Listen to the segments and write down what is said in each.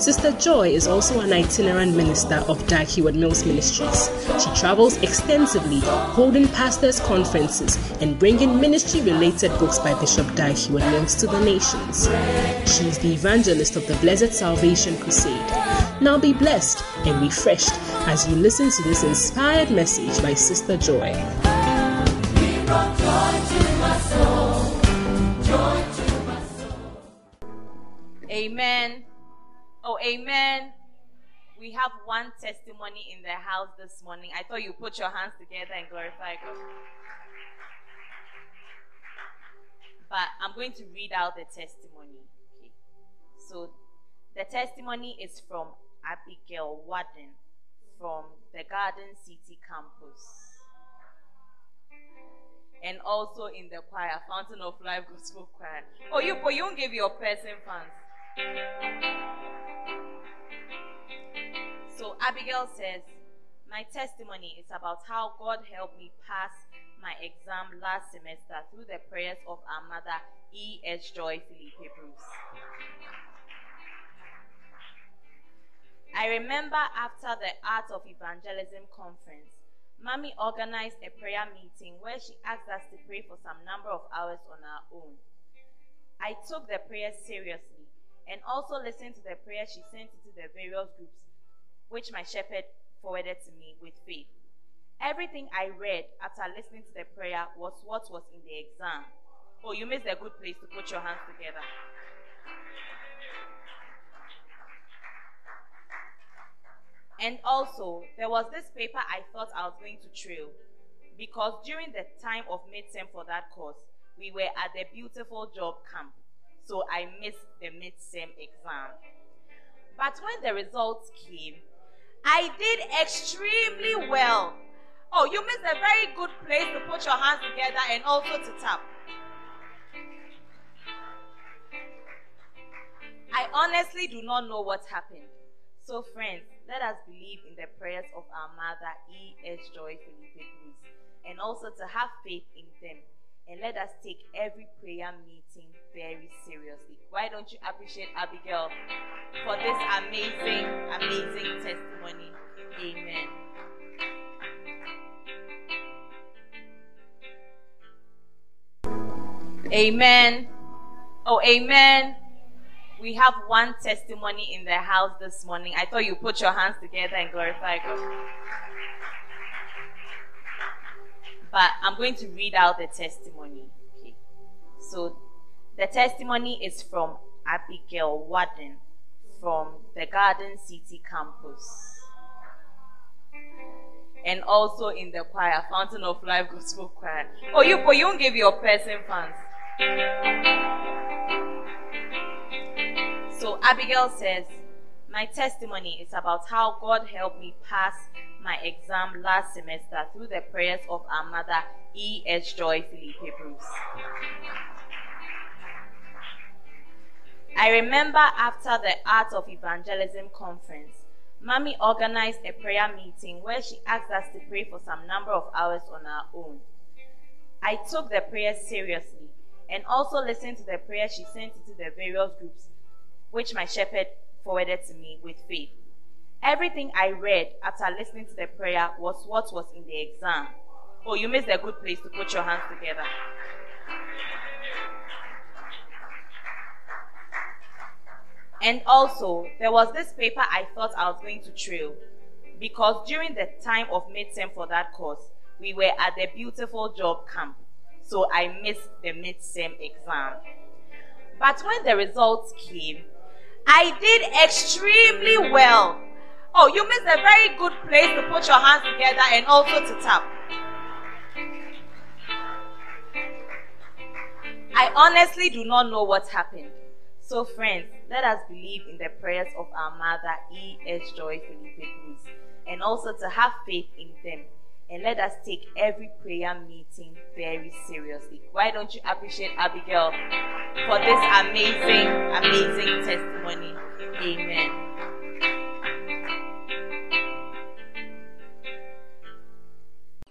Sister Joy is also an itinerant minister of Dag Heward Mills Ministries. She travels extensively, holding pastors' conferences and bringing ministry related books by Bishop Dag Heward Mills to the nations. She is the evangelist of the Blessed Salvation Crusade. Now be blessed and refreshed as you listen to this inspired message by Sister Joy. Amen. Oh, amen. We have one testimony in the house this morning. I thought you put your hands together and glorify God. But I'm going to read out the testimony. Okay. So the testimony is from Abigail Warden from the Garden City campus. And also in the choir, Fountain of Life Gospel Choir. Oh, you, but you won't give your person fans. So Abigail says, My testimony is about how God helped me pass my exam last semester through the prayers of our mother, E.S. Joy Felipe Bruce. I remember after the Art of Evangelism conference, Mommy organized a prayer meeting where she asked us to pray for some number of hours on our own. I took the prayer seriously and also listened to the prayer she sent to the various groups which my shepherd forwarded to me with faith. Everything I read after listening to the prayer was what was in the exam. Oh, you missed a good place to put your hands together. And also, there was this paper I thought I was going to trail because during the time of midterm for that course, we were at the beautiful job camp. So I missed the midterm exam. But when the results came, I did extremely well. Oh, you missed a very good place to put your hands together and also to tap. I honestly do not know what happened. So, friends, let us believe in the prayers of our mother, E.S. Joy Felipe Cruz, and also to have faith in them. And let us take every prayer meeting very seriously. Why don't you appreciate Abigail for this amazing, amazing testimony? Amen. Amen. Oh, amen. We have one testimony in the house this morning. I thought you put your hands together and glorify God. But I'm going to read out the testimony. Okay. So the testimony is from Abigail Warden from the Garden City campus. And also in the choir, Fountain of Life Gospel Choir. Oh, you, but you won't give your person fans. So Abigail says, My testimony is about how God helped me pass my exam last semester through the prayers of our mother, E.S. Joy Felipe Bruce. I remember after the Art of Evangelism conference, Mommy organized a prayer meeting where she asked us to pray for some number of hours on our own. I took the prayer seriously and also listened to the prayer she sent to the various groups, which my shepherd forwarded to me with faith. Everything I read after listening to the prayer was what was in the exam. Oh, you missed a good place to put your hands together. And also, there was this paper I thought I was going to trail because during the time of midterm for that course, we were at the beautiful job camp. So I missed the midterm exam. But when the results came, I did extremely well. Oh, you missed a very good place to put your hands together and also to tap. I honestly do not know what happened. So, friends, let us believe in the prayers of our mother, E.S. Joy Felipe Cruz, and also to have faith in them. and let us take every prayer meeting very seriously. Why don't you appreciate Abigail for this amazing, amazing testimony? Amen.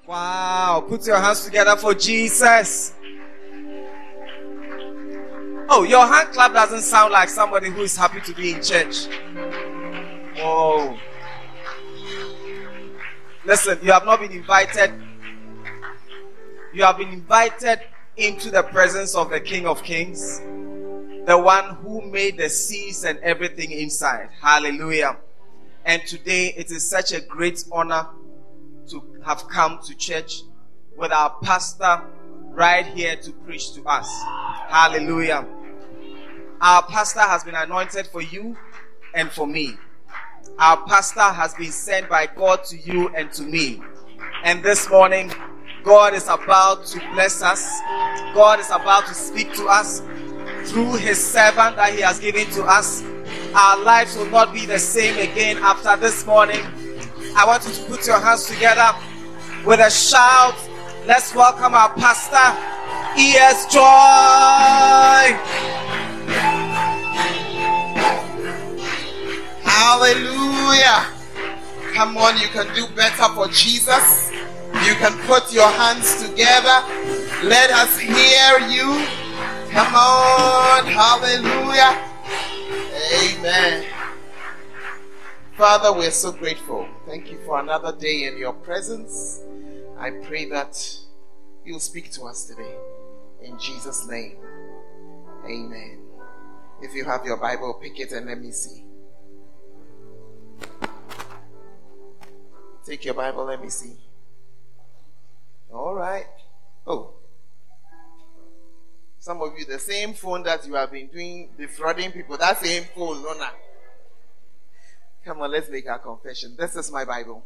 Wow, put your hands together for Jesus. Oh, your hand clap doesn't sound like somebody who is happy to be in church. Oh. Listen, you have not been invited. You have been invited into the presence of the King of Kings, the one who made the seas and everything inside. Hallelujah. And today it is such a great honor to have come to church with our pastor right here to preach to us. Hallelujah. Our pastor has been anointed for you and for me. Our pastor has been sent by God to you and to me. And this morning, God is about to bless us. God is about to speak to us through his servant that he has given to us. Our lives will not be the same again after this morning. I want you to put your hands together with a shout. Let's welcome our pastor, E.S. Joy. Hallelujah. Come on, you can do better for Jesus. You can put your hands together. Let us hear you. Come on. Hallelujah. Amen. Father, we're so grateful. Thank you for another day in your presence. I pray that you'll speak to us today. In Jesus' name. Amen. If you have your Bible, pick it and let me see. Take your Bible, let me see. All right. Oh. Some of you, the same phone that you have been doing, defrauding people, that same phone, no, nah. Come on, let's make our confession. This is my Bible.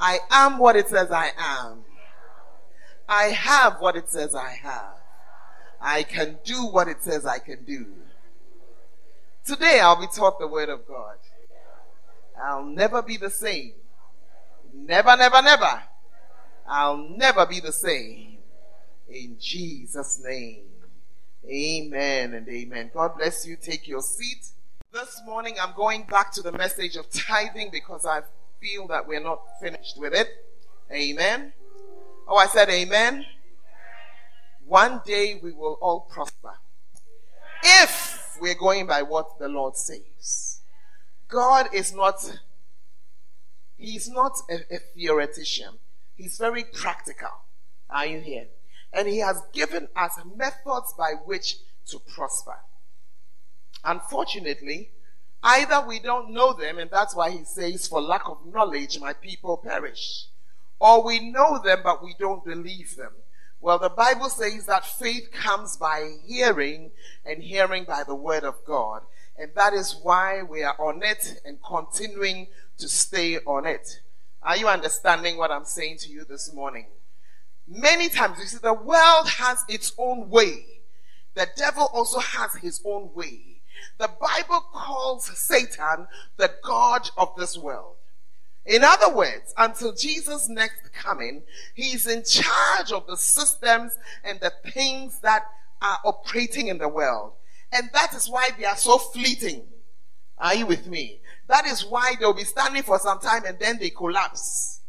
I am what it says I am. I have what it says I have. I can do what it says I can do. Today I'll be taught the word of God. I'll never be the same. Never, never, never. I'll never be the same. In Jesus' name. Amen and amen. God bless you. Take your seat. This morning I'm going back to the message of tithing because I feel that we're not finished with it. Amen. Oh, I said amen. One day we will all prosper. If we're going by what the Lord says. God is not He's not a, a theoretician. He's very practical. Are you here? And he has given us methods by which to prosper. Unfortunately, either we don't know them, and that's why he says, For lack of knowledge, my people perish. Or we know them, but we don't believe them. Well, the Bible says that faith comes by hearing, and hearing by the word of God. And that is why we are on it and continuing to stay on it. Are you understanding what I'm saying to you this morning? Many times you see the world has its own way. The devil also has his own way. The Bible calls Satan the God of this world. In other words, until Jesus' next coming, he's in charge of the systems and the things that are operating in the world. And that is why they are so fleeting. Are you with me? That is why they'll be standing for some time and then they collapse.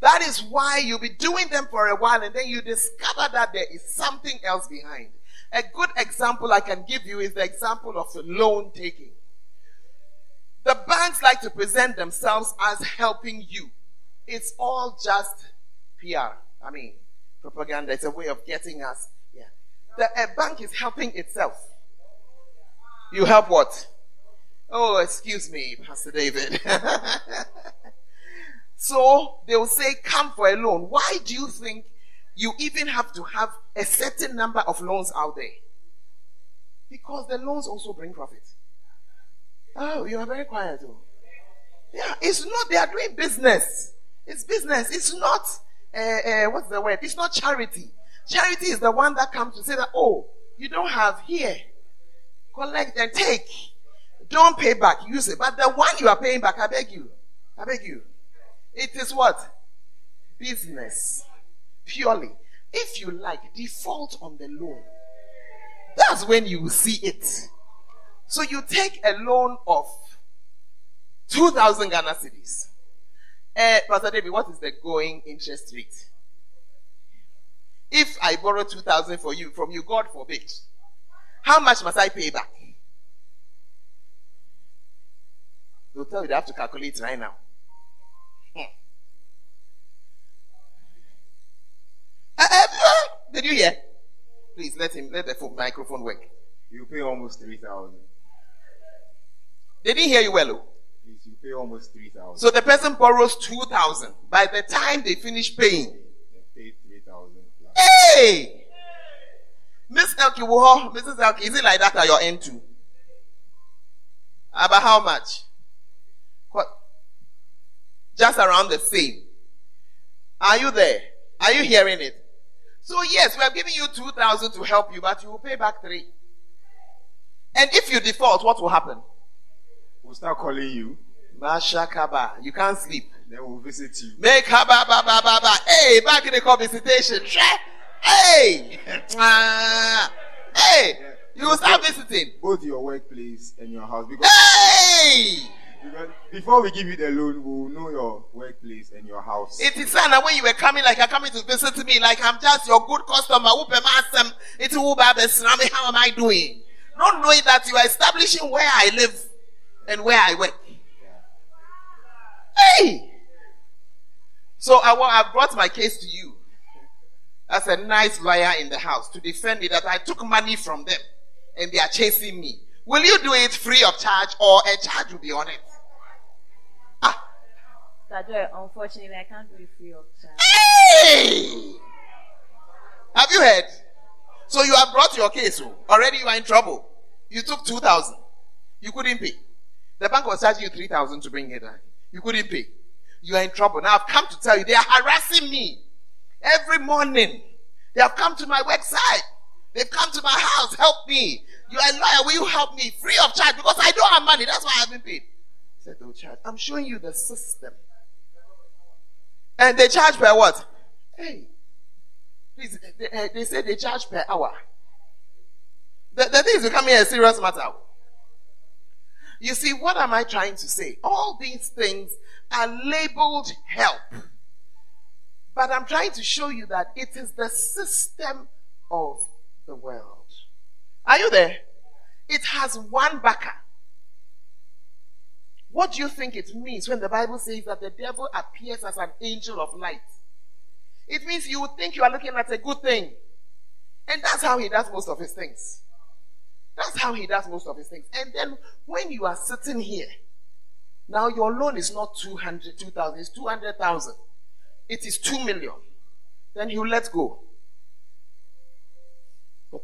That is why you'll be doing them for a while and then you discover that there is something else behind. A good example I can give you is the example of loan taking. The banks like to present themselves as helping you. It's all just PR. I mean, propaganda. It's a way of getting us. Yeah. The, a bank is helping itself. You help what? Oh, excuse me, Pastor David. so they will say, come for a loan. Why do you think you even have to have a certain number of loans out there? Because the loans also bring profit. Oh, you are very quiet though. Yeah, it's not, they are doing business. It's business. It's not, uh, uh, what's the word? It's not charity. Charity is the one that comes to say that, oh, you don't have here. Collect and take. Don't pay back. Use it. But the one you are paying back, I beg you. I beg you. It is what? business purely, if you like, default on the loan. That's when you see it. So you take a loan of 2,000 Ghana cedis. Uh, Pastor David, what is the going interest rate? If I borrow 2,000 for you, from you, God forbid, how much must I pay back? They'll tell you they have to calculate right now. Hmm. Uh, uh, Eh, eh, eh. did you hear? Please let him let the phone, microphone work. You pay almost three thousand. They didn't hear you well. Oh. Please, you pay almost three thousand. So the person borrows two thousand. By the time they finish paying, They pay three thousand hey, Miss Elkie, Mrs. Elkie, is it like that at your end too? About how much? What? Just around the same. Are you there? Are you hearing it? So yes, we are giving you two thousand to help you, but you will pay back three. And if you default, what will happen? We'll start calling you. Masha Kaba, you can't sleep. Then we'll visit you. Make haba ba ba ba ba. Hey, back in the call visitation. Hey, Ah. hey, you will start visiting. Both your workplace and your house. Because, Hey, because before we give you the loan, we'll know your workplace and your house. it is sad when you were coming, like you're coming to visit me, like I'm just your good customer. It's. How am I doing? Not knowing that you are establishing where I live and where I work. Hey. So I, I brought my case to you as a nice lawyer in the house to defend me that I took money from them and they are chasing me. Will you do it free of charge or a charge will be on it? Unfortunately, I can't do it free of charge. hey! Have you heard? So you have brought your case. oh. Already you are in trouble. You took 2,000. You couldn't pay. The bank was charging you 3,000 to bring it. You couldn't pay. You are in trouble. Now I've come to tell you they are harassing me every morning. They have come to my website. They've come to my house. Help me. You are a lawyer. Will you help me free of charge? Because I don't have money. That's why I haven't paid. I said, don't charge. I'm showing you the system. And they charge per what? Hey. Please, they, eh, they say they charge per hour. The, the thing is becoming a serious matter. You see, what am I trying to say? All these things are labeled help. But I'm trying to show you that it is the system of the world. Are you there? It has one backer. What do you think it means when the Bible says that the devil appears as an angel of light? It means you think you are looking at a good thing. And that's how he does most of his things. That's how he does most of his things. And then when you are sitting here, now your loan is not 200, 2,000, it's 200,000. It is 2 million. Then you let go. The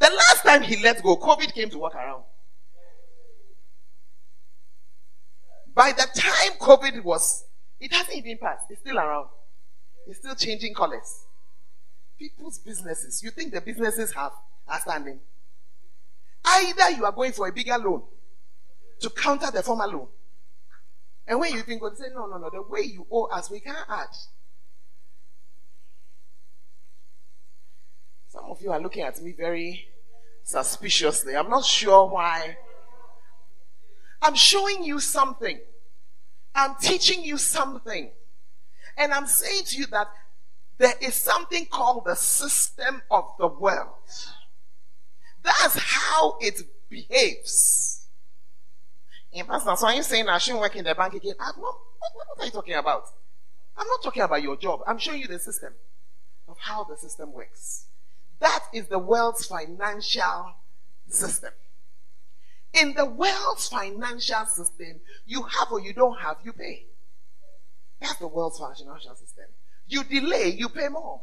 last time he let go, COVID came to walk around. By the time COVID was, it hasn't even passed. It's still around. It's still changing colors. People's businesses, you think the businesses have are standing? Either you are going for a bigger loan to counter the former loan. And when you even go to say, no, no, no, the way you owe us, we can't add. Some of you are looking at me very suspiciously. I'm not sure why. I'm showing you something. I'm teaching you something. And I'm saying to you that there is something called the system of the world. That's how it behaves. And Pastor, so are you saying I shouldn't work in the bank again? I'm not, what, what are you talking about? I'm not talking about your job. I'm showing you the system of how the system works. That is the world's financial system. In the world's financial system, you have or you don't have, you pay. That's the world's financial system. You delay, you pay more.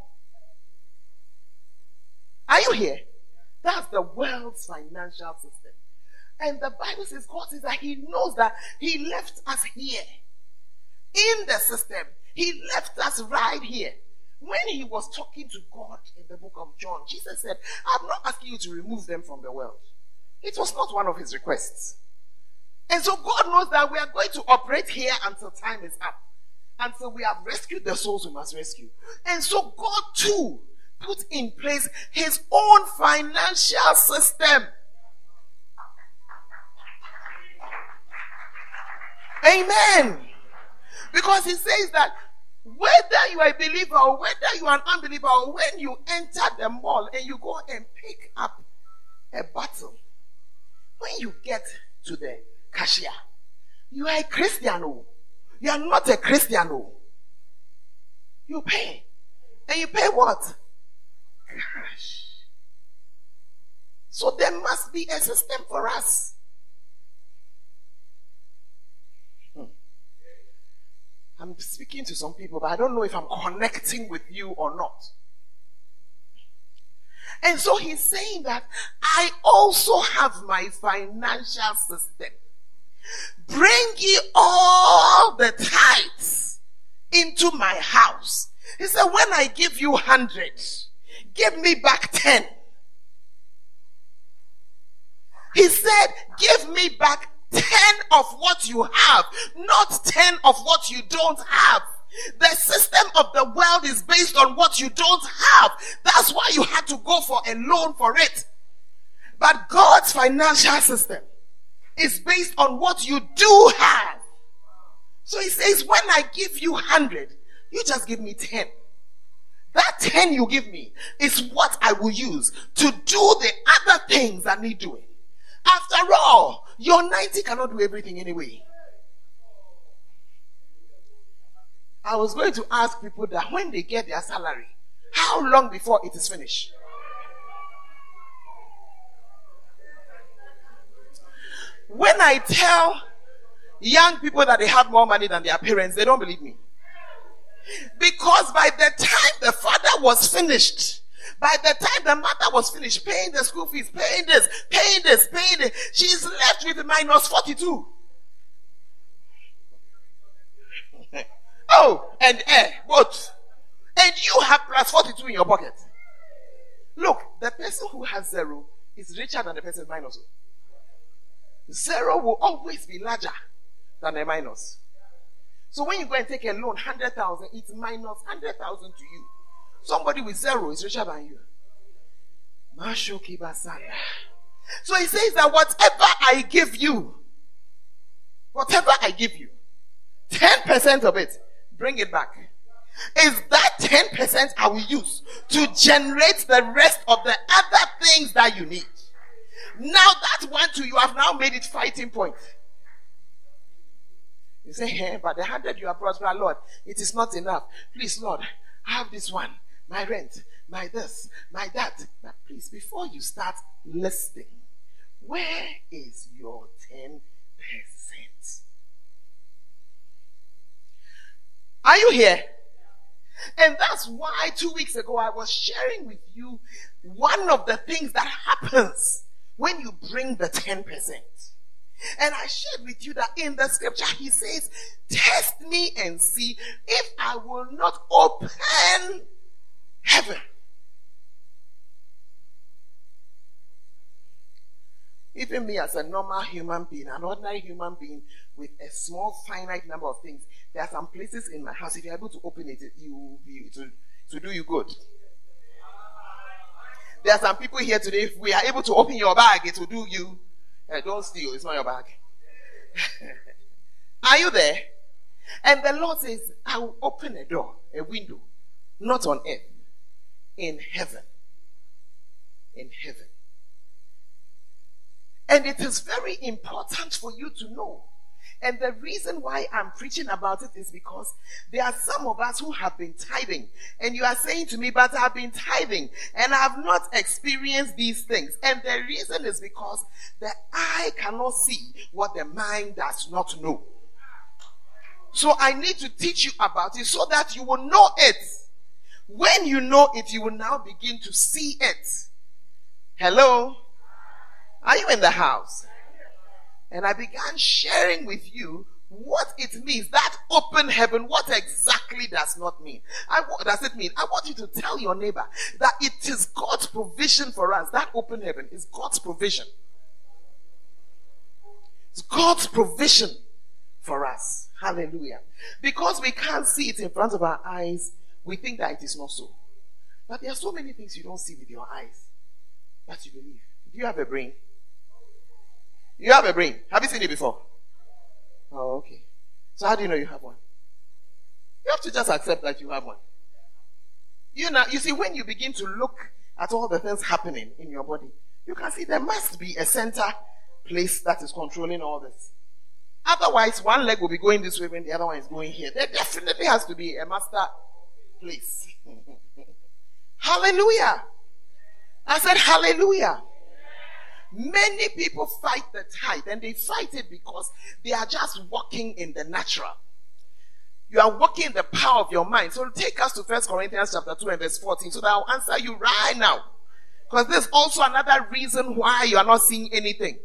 Are you here? That's the world's financial system. And the Bible says, God says that He knows that He left us here in the system. He left us right here. When He was talking to God in the book of John, Jesus said, I'm not asking you to remove them from the world. It was not one of His requests. And so God knows that we are going to operate here until time is up. Until we have rescued the souls we must rescue. And so God too put in place his own financial system. Amen. Because he says that whether you are a believer or whether you are an unbeliever, or when you enter the mall and you go and pick up you get to the cashier, you are a Christian. Oh. You are not a Christian. Oh. You pay. And you pay what? Cash. So there must be a system for us. Hmm. I'm speaking to some people, but I don't know if I'm connecting with you or not. And so he's saying that I also have my financial system. Bring ye all the tithes into my house. He said, when I give you hundred, give me back ten. He said, give me back 10 of what you have, not 10 of what you don't have. The system of the world is based on what you don't have. That's why you had to go for a loan for it. But God's financial system is based on what you do have. So he says, when I give you 100, you just give me 10. That 10 you give me is what I will use to do the other things I need doing. After all, your 90 cannot do everything anyway. I was going to ask people that when they get their salary, how long before it is finished? When I tell young people that they have more money than their parents, they don't believe me. Because by the time the father was finished, by the time the mother was finished paying the school fees, paying this, paying this, paying this, she's left with minus 42. Oh, and eh, what? And you have plus 42 in your pocket. Look, the person who has zero is richer than the person minus. Zero will always be larger than a minus. So when you go and take a loan, 100,000, it's minus 100,000 to you. Somebody with zero is richer than you. So he says that whatever I give you, whatever I give you, 10% of it, bring it back. Is that 10% I will use to generate the rest of the other things that you need? Now that one to you have now made it fighting point. You say, hey, but the hundred you have brought, my Lord, it is not enough. Please, Lord, have this one my rent, my this, my that. But please, before you start listing, where is your 10%? Are you here? And that's why two weeks ago I was sharing with you one of the things that happens when you bring the 10%. And I shared with you that in the scripture he says, Test me and see if I will not open heaven. Even me as a normal human being, an ordinary human being with a small finite number of things, there are some places in my house, if you're able to open it, you will be to, to do you good. There are some people here today, if we are able to open your bag, it will do you. Uh, don't steal, it's not your bag. are you there? And the Lord says, I will open a door, a window, not on earth in heaven. In heaven. And it is very important for you to know. And the reason why I'm preaching about it is because there are some of us who have been tithing. And you are saying to me, but I've been tithing and I have not experienced these things. And the reason is because the eye cannot see what the mind does not know. So I need to teach you about it so that you will know it. When you know it, you will now begin to see it. Hello? Are you in the house? And I began sharing with you what it means. That open heaven, what exactly does not mean? I, what does it mean? I want you to tell your neighbor that it is God's provision for us. That open heaven is God's provision. It's God's provision for us. Hallelujah. Because we can't see it in front of our eyes, we think that it is not so. But there are so many things you don't see with your eyes that you believe. Do you have a brain? You have a brain. Have you seen it before? Oh, okay. So how do you know you have one? You have to just accept that you have one. You know, you see, when you begin to look at all the things happening in your body, you can see there must be a center place that is controlling all this. Otherwise, one leg will be going this way when the other one is going here. There definitely has to be a master place. hallelujah. I said, hallelujah. Many people fight the tithe and they fight it because they are just walking in the natural. You are walking in the power of your mind. So take us to First Corinthians chapter 2 and verse 14 so that I'll answer you right now. Because there's also another reason why you are not seeing anything.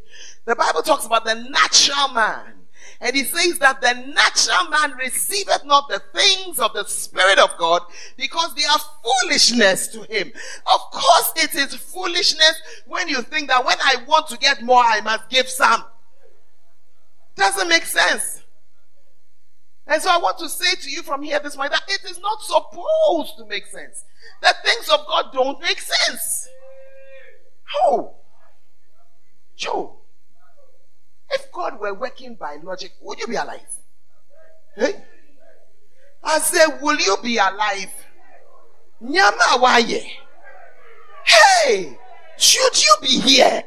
The Bible talks about the natural man. And he says that the natural man receiveth not the things of the Spirit of God because they are foolishness to him. Of course it is foolishness when you think that when I want to get more, I must give some. Doesn't make sense. And so I want to say to you from here this morning that it is not supposed to make sense. The things of God don't make sense. How? Joe. If God were working by logic, would you be alive? Hey? I said, will you be alive? Nyama waye. Hey, should you be here?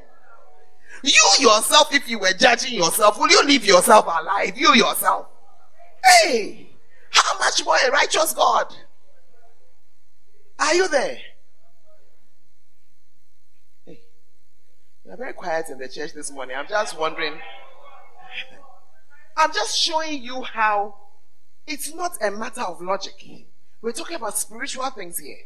You yourself, if you were judging yourself, will you leave yourself alive? You yourself. Hey, how much more a righteous God? Are you there? Hey, you're very quiet in the church this morning. I'm just wondering. I'm just showing you how it's not a matter of logic. We're talking about spiritual things here.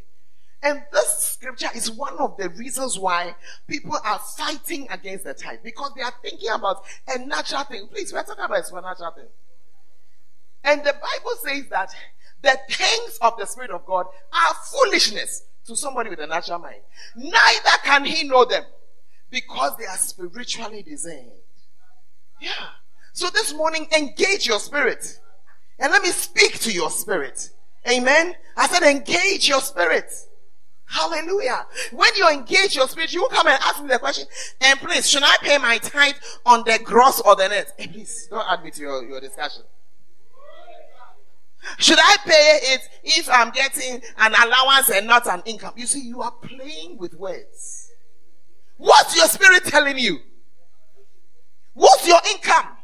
And this scripture is one of the reasons why people are fighting against the tithe because they are thinking about a natural thing. Please, we're talking about a supernatural thing. And the Bible says that the things of the Spirit of God are foolishness to somebody with a natural mind. Neither can he know them because they are spiritually discerned. Yeah. So this morning, engage your spirit. And let me speak to your spirit. Amen. I said, engage your spirit. Hallelujah. When you engage your spirit, you will come and ask me the question, and please, should I pay my tithe on the gross or the net? Please, don't add me to your, your discussion. Should I pay it if I'm getting an allowance and not an income? You see, you are playing with words. What's your spirit telling you? What's your income?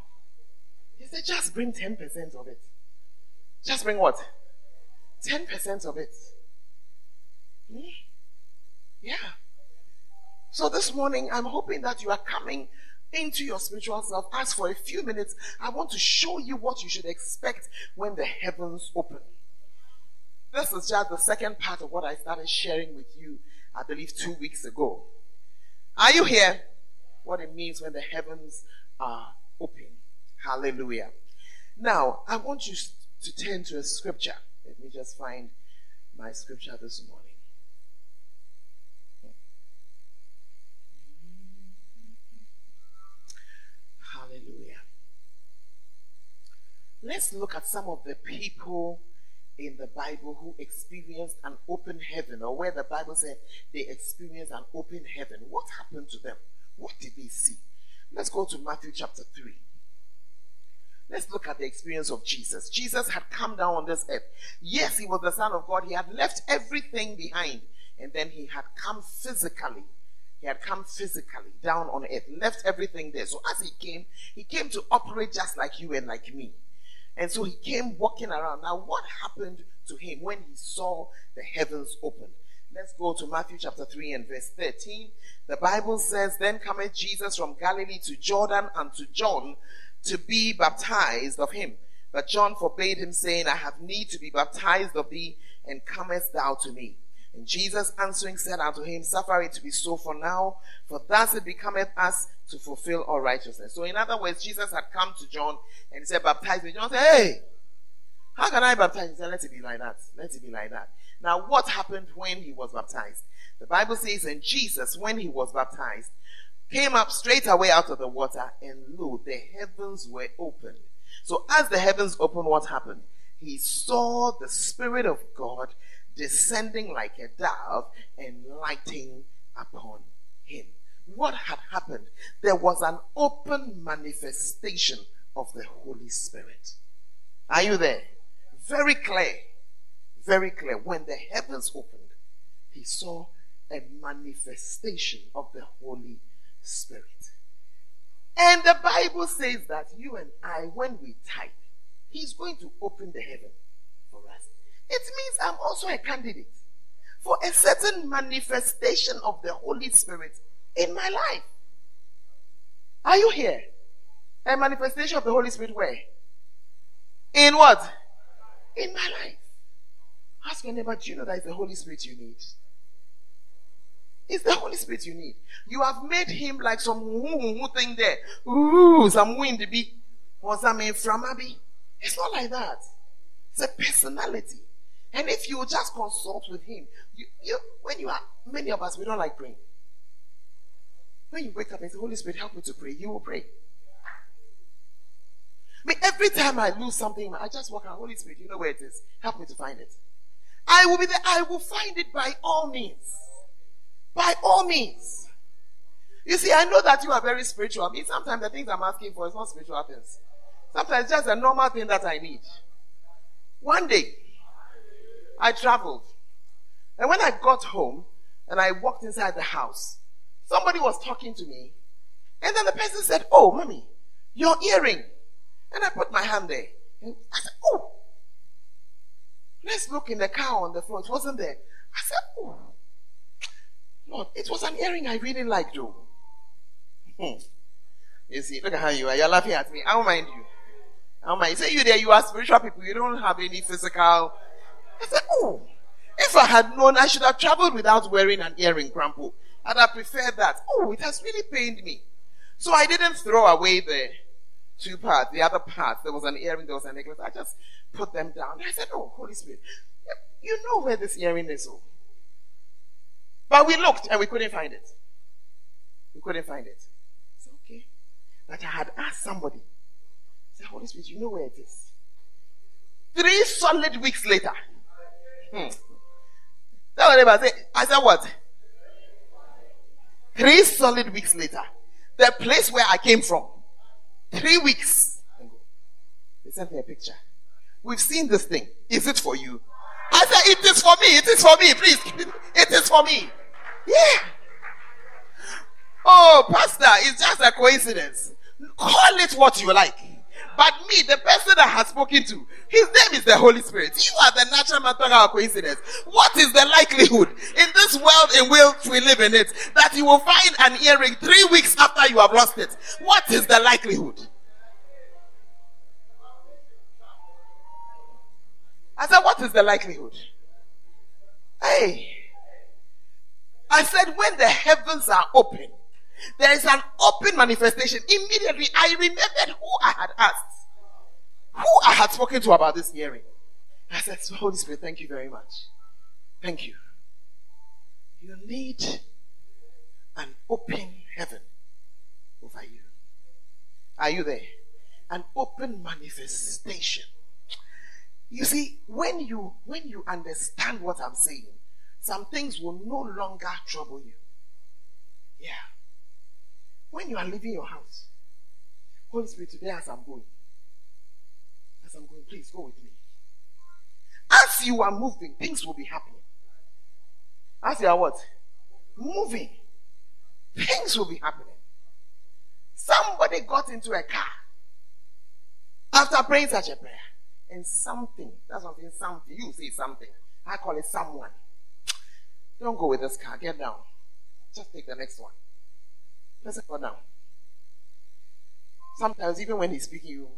He said, just bring 10% of it. Just bring what? 10% of it. Hmm? Yeah. So this morning, I'm hoping that you are coming into your spiritual self. As for a few minutes, I want to show you what you should expect when the heavens open. This is just the second part of what I started sharing with you, I believe, two weeks ago. Are you here? What it means when the heavens are open. Hallelujah. Now, I want you to turn to a scripture. Let me just find my scripture this morning. Hallelujah. Let's look at some of the people in the Bible who experienced an open heaven, or where the Bible said they experienced an open heaven. What happened to them? What did they see? Let's go to Matthew chapter 3. Let's look at the experience of Jesus. Jesus had come down on this earth. Yes, he was the Son of God. He had left everything behind. And then he had come physically. He had come physically down on earth, left everything there. So as he came, he came to operate just like you and like me. And so he came walking around. Now, what happened to him when he saw the heavens open? Let's go to Matthew chapter 3 and verse 13. The Bible says, Then cometh Jesus from Galilee to Jordan unto John to be baptized of him. But John forbade him, saying, I have need to be baptized of thee, and comest thou to me? And Jesus answering said unto him, Suffer it to be so for now, for thus it becometh us to fulfill all righteousness. So in other words, Jesus had come to John and said, Baptize me. John said, Hey, how can I baptize? He said, Let it be like that. Let it be like that. Now, what happened when he was baptized? The Bible says, and Jesus, when he was baptized, came up straight away out of the water, and lo, the heavens were opened. So as the heavens opened, what happened? He saw the Spirit of God descending like a dove and lighting upon him. What had happened? There was an open manifestation of the Holy Spirit. Are you there? Very clear. Very clear. When the heavens opened, he saw a manifestation of the Holy Spirit. And the Bible says that you and I, when we tithe, He's going to open the heaven for us. It means I'm also a candidate for a certain manifestation of the Holy Spirit in my life. Are you here? A manifestation of the Holy Spirit where? In what? In my life. Ask your neighbor, do you know that it's the Holy Spirit you need? It's the Holy Spirit you need. You have made him like some woo thing there. Ooh, some wind be or some inframabi. It's not like that. It's a personality. And if you just consult with him, you, you when you are many of us we don't like praying. When you wake up and say, Holy Spirit, help me to pray, you will pray. I mean, every time I lose something, I just walk out, Holy Spirit, you know where it is. Help me to find it. I will be there. I will find it by all means. By all means. You see, I know that you are very spiritual. I mean, sometimes the things I'm asking for is not spiritual things. Sometimes just a normal thing that I need. One day, I traveled. And when I got home and I walked inside the house, somebody was talking to me. And then the person said, Oh, mommy, your earring. And I put my hand there. And I said, Oh, let's look in the car on the floor. It wasn't there. I said, Oh, Lord, it was an earring I really liked, though. Hmm. You see, look at how you are. You're laughing at me. I don't mind you. I don't mind. You say you there, you are spiritual people. You don't have any physical. I said, oh, if I had known, I should have traveled without wearing an earring, Grandpa. I'd have preferred that. Oh, it has really pained me. So I didn't throw away the two parts, the other part. There was an earring, there was a necklace. I just put them down. I said, oh, Holy Spirit, you know where this earring is. Oh. But we looked and we couldn't find it. We couldn't find it. It's okay. But I had asked somebody. I said, Holy Spirit, you know where it is. Three solid weeks later. Hmm. I said, I said what? Three solid weeks later. The place where I came from. Three weeks. They sent me a picture. We've seen this thing. Is it for you? I said, It is for me. It is for me. Please. It is for me. Yeah. Oh, Pastor, it's just a coincidence. Call it what you like. But me, the person that has spoken to, his name is the Holy Spirit. You are the natural matter of coincidence. What is the likelihood in this world in which we live in it that you will find an earring three weeks after you have lost it? What is the likelihood? I said, what is the likelihood? Hey. I said, when the heavens are open, there is an open manifestation. Immediately, I remembered who I had asked, who I had spoken to about this hearing. I said, Holy Spirit, thank you very much. Thank you. You need an open heaven over you. Are you there? An open manifestation. You see, when you when you understand what I'm saying, some things will no longer trouble you. Yeah. When you are leaving your house, Holy Spirit, today as I'm going, as I'm going, please go with me. As you are moving, things will be happening. As you are what? Moving. Things will be happening. Somebody got into a car after praying such a prayer. And something, that's saying, something. You say something. I call it someone. Don't go with this car. Get down. Just take the next one. Go down. Sometimes, even when he's speaking, you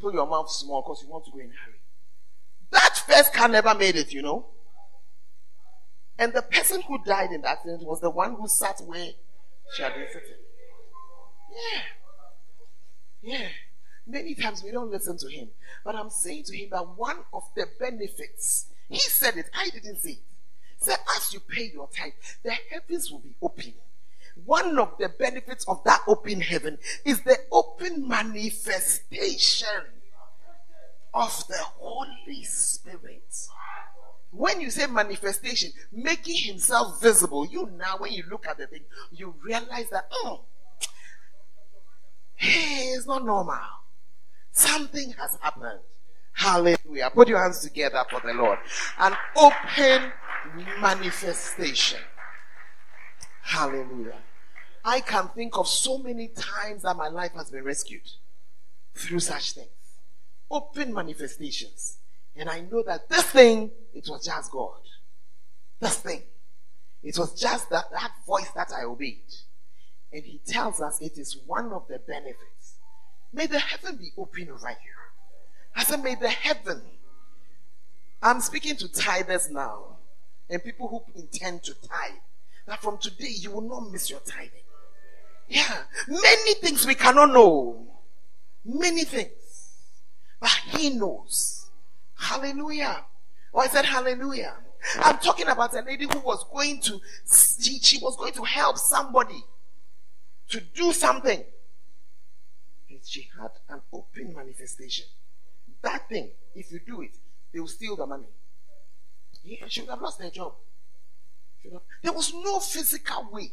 pull your mouth small because you want to go in a hurry. That first car never made it, you know. And the person who died in the accident was the one who sat where she had been sitting. Yeah. Yeah. Many times we don't listen to him. But I'm saying to him that one of the benefits, he said it, I didn't say it. Said, as you pay your tithe, the heavens will be open. One of the benefits of that open heaven is the open manifestation of the Holy Spirit. When you say manifestation, making himself visible, you now, when you look at the thing, you realize that, oh, hey, it's not normal. Something has happened. Hallelujah. Put your hands together for the Lord. An open manifestation. Hallelujah. I can think of so many times that my life has been rescued through such things. Open manifestations. And I know that this thing, it was just God. This thing. It was just that, that voice that I obeyed. And he tells us it is one of the benefits. May the heaven be open over you. I said, may the heaven. I'm speaking to tithers now. And people who intend to tithe. That from today you will not miss your tithing. Yeah. Many things we cannot know. Many things. But he knows. Hallelujah. Oh, I said hallelujah. I'm talking about a lady who was going to, she, she was going to help somebody to do something. And she had an open manifestation. That thing, if you do it, they will steal the money. Yeah, she would have lost her job. There was no physical way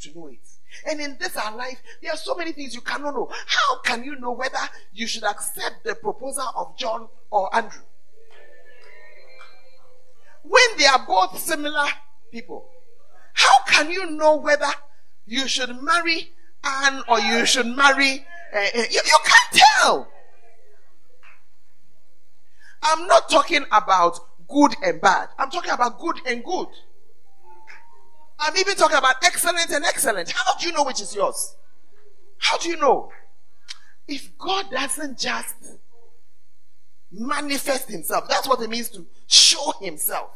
to know it. And in this our life, there are so many things you cannot know. How can you know whether you should accept the proposal of John or Andrew? When they are both similar people, how can you know whether you should marry Anne or you should marry? Uh, you, you can't tell. I'm not talking about good and bad. I'm talking about good and good. I'm even talking about excellent and excellent. How do you know which is yours? How do you know? If God doesn't just manifest himself, that's what it means to show himself.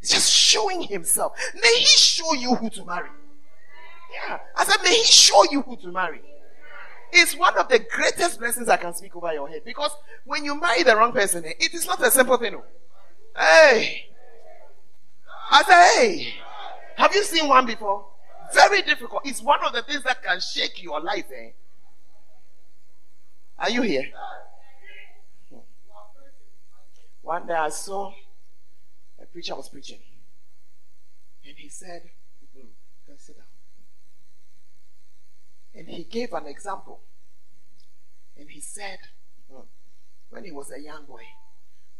It's just showing himself. May he show you who to marry. Yeah. I said, may he show you who to marry. It's one of the greatest blessings I can speak over your head. Because when you marry the wrong person, eh, it is not a simple thing. Oh. Hey. I said, hey, have you seen one before? Very difficult. It's one of the things that can shake your life. Eh? Are you here? One day I saw a preacher was preaching, and he said, mm-hmm, sit down." And he gave an example, and he said, mm, when he was a young boy,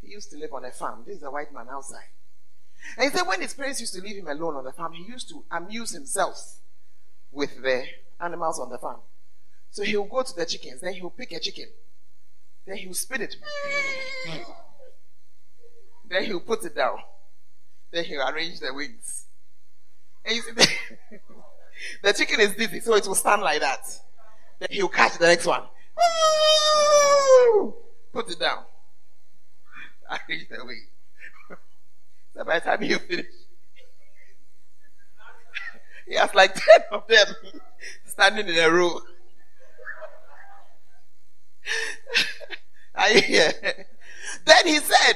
he used to live on a farm. This is a white man outside. And he said when his parents used to leave him alone on the farm, he used to amuse himself with the animals on the farm. So he'll go to the chickens, then he'll pick a chicken, then he'll spin it, then he'll put it down, then he'll arrange the wings. And you see, the, the chicken is dizzy, so it will stand like that. Then he'll catch the next one, put it down, arrange the wings. So by the time you finish, he has like 10 of them standing in a row. Are you here? Then he said,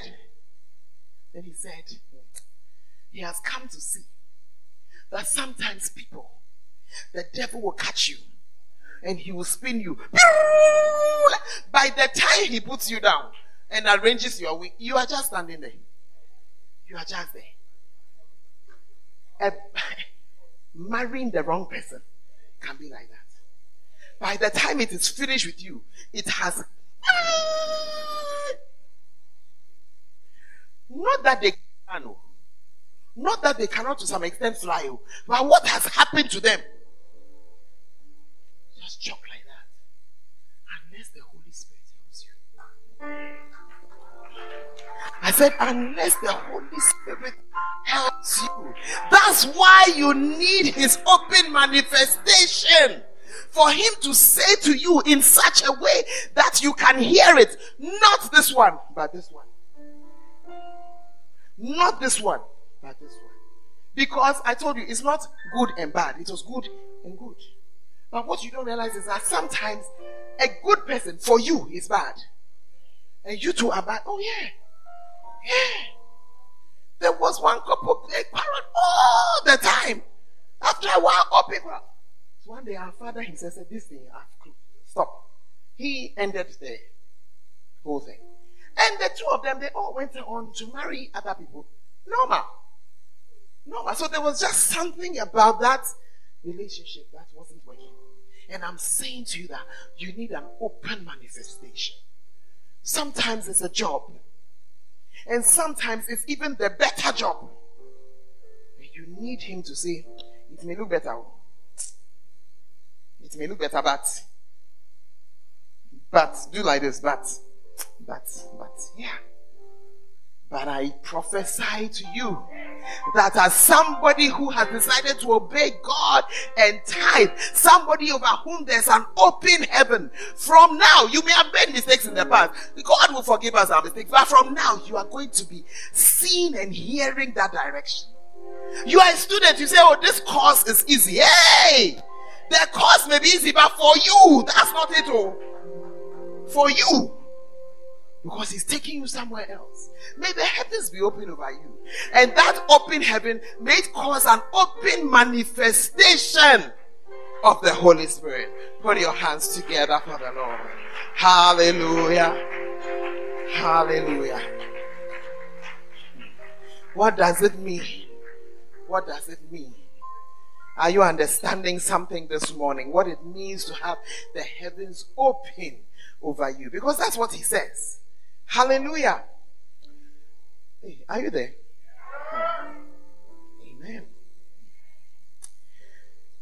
then he said, he has come to see that sometimes people, the devil will catch you and he will spin you. By the time he puts you down and arranges your wing, you are just standing there. You are just there. Marrying the wrong person can be like that. By the time it is finished with you, it has. Not that they can, oh. not that they cannot to some extent fly, oh, but what has happened to them? Just jump like that. Unless the Holy Spirit helps you. I said, unless the Holy Spirit helps you. That's why you need His open manifestation. For Him to say to you in such a way that you can hear it. Not this one, but this one. Not this one, but this one. Because I told you, it's not good and bad. It was good and good. But what you don't realize is that sometimes a good person for you is bad. And you two are bad. Oh, yeah. There was one couple, they quarreled all the time. After a while, all people. So one day, our father himself said, This thing, I've stop. He ended the whole thing. And the two of them, they all went on to marry other people. Normal. Normal. So there was just something about that relationship that wasn't working. And I'm saying to you that you need an open manifestation. Sometimes it's a job. And sometimes it's even the better job. You need him to say, it may look better. Oh. It may look better, but but do like this, but but but yeah. But I prophesy to you that as somebody who has decided to obey God and tithe, somebody over whom there's an open heaven, from now, you may have made mistakes in the past. God will forgive us our mistakes, but from now, you are going to be seeing and hearing that direction. You are a student, you say, Oh, this course is easy. Hey! The course may be easy, but for you, that's not it all. For you. Because he's taking you somewhere else. May the heavens be open over you. And that open heaven may cause an open manifestation of the Holy Spirit. Put your hands together for the Lord. Hallelujah. Hallelujah. What does it mean? What does it mean? Are you understanding something this morning? What it means to have the heavens open over you? Because that's what he says. Hallelujah. Hey, are you there? Amen.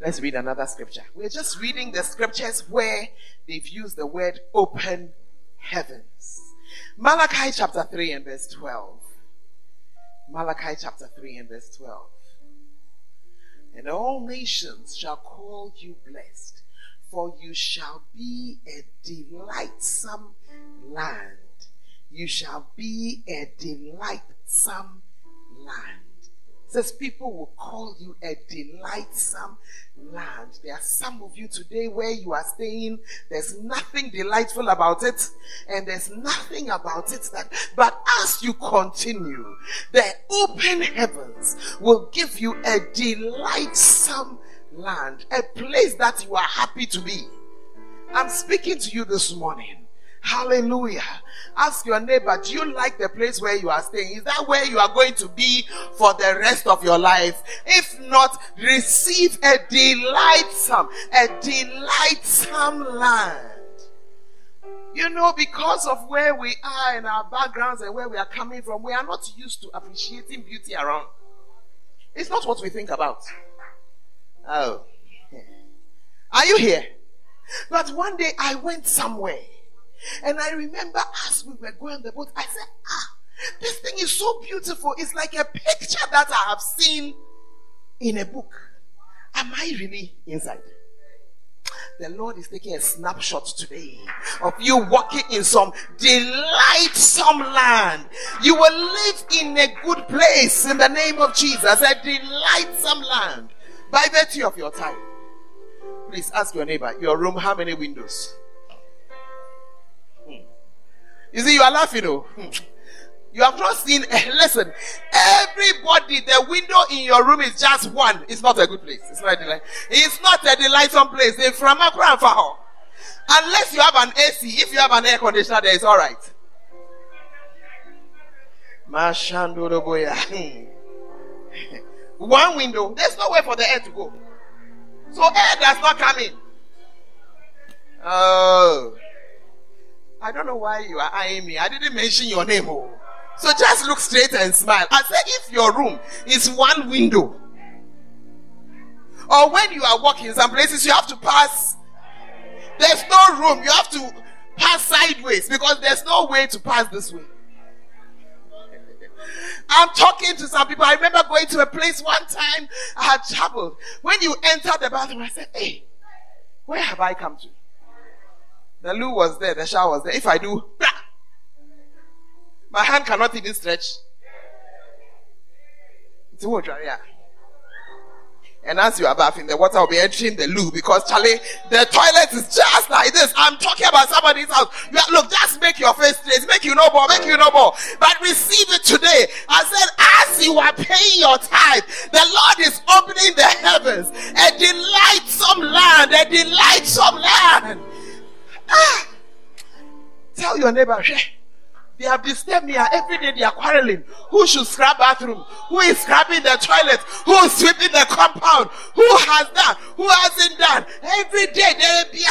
Let's read another scripture. We're just reading the scriptures where they've used the word open heavens. Malachi chapter 3 and verse 12. Malachi chapter 3 and verse 12. And all nations shall call you blessed, for you shall be a delightsome land you shall be a delightsome land. It says people will call you a delightsome land. There are some of you today where you are staying, there's nothing delightful about it, and there's nothing about it that, but as you continue, the open heavens will give you a delightsome land, a place that you are happy to be. I'm speaking to you this morning. Hallelujah. Ask your neighbor, do you like the place where you are staying? Is that where you are going to be for the rest of your life? If not, receive a delightsome, a delightsome land. You know, because of where we are and our backgrounds and where we are coming from, we are not used to appreciating beauty around. It's not what we think about. Oh. Are you here? But one day I went somewhere and I remember as we were going the boat, I said, ah, this thing is so beautiful. It's like a picture that I have seen in a book. Am I really inside? The Lord is taking a snapshot today of you walking in some delightsome land. You will live in a good place in the name of Jesus. A delightsome land. By virtue of your time. Please ask your neighbor, your room, how many windows? You see, you are laughing, though. You have not seen. Eh, listen, everybody, the window in your room is just one. It's not a good place. It's not a delight. It's not a delightsome place. It's from Accra Unless you have an AC, if you have an air conditioner, there is all right. Hmm. One window. There's nowhere for the air to go. So air does not come in. Oh. I don't know why you are eyeing me. I didn't mention your name. Oh. So just look straight and smile. I said, if your room is one window, or when you are walking some places, you have to pass. There's no room. You have to pass sideways because there's no way to pass this way. I'm talking to some people. I remember going to a place one time. I had traveled. When you enter the bathroom, I said, Hey, where have I come to? The loo was there, the shower was there. If I do, my hand cannot even stretch. It's water yeah. And as you are bathing, the water will be entering the loo because Charlie, the toilet is just like this. I'm talking about somebody's house. Are, look, just make your face straight, make you no more, make you no more. But receive it today. I said, as you are paying your tithe, the Lord is opening the heavens a delightsome land, a delightsome land. Ah. Tell your neighbor, they have disturbed me every day they are quarreling. Who should scrub bathroom? Who is scrubbing the toilet? Who is sweeping the compound? Who has done? Who hasn't done? Every day will be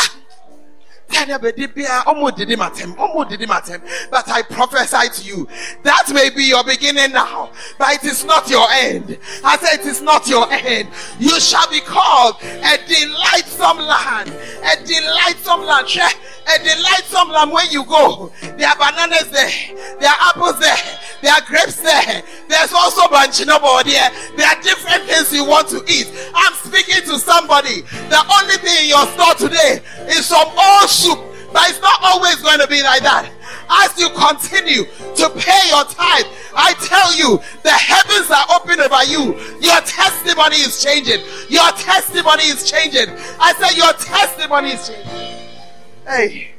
but I prophesy to you that may be your beginning now, but it is not your end. I say it is not your end. You shall be called a delightsome land, a delightsome land. A delightsome land when you go. There are bananas there, there are apples there, there are grapes there. There's also banchinobo there. There are different things you want to eat. I'm speaking to somebody. The only thing in your store today is some old soup, but it's not always going to be like that. As you continue to pay your tithe, I tell you, the heavens are open over you. Your testimony is changing. Your testimony is changing. I said, your testimony is changing. Hey,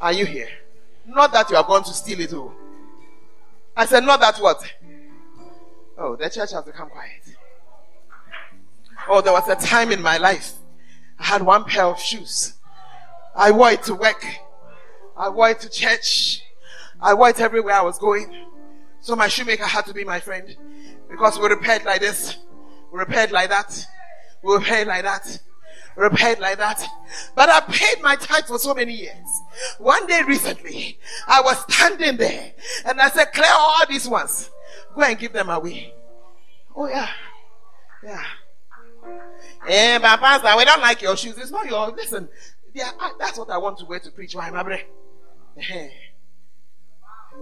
are you here? Not that you are going to steal it all. I said, not that what? Oh, the church has become quiet. Oh, there was a time in my life. I had one pair of shoes. I wore it to work. I wore it to church. I wore it everywhere I was going. So my shoemaker had to be my friend because we repaired like this. We repaired like that. We repaired like that repaid like that. But I paid my tithe for so many years. One day recently, I was standing there and I said, clear all these ones. Go and give them away. Oh yeah. Yeah. Eh, but pastor, we don't like your shoes. It's not your, listen. Yeah, that's what I want to wear to preach. Why, my brother?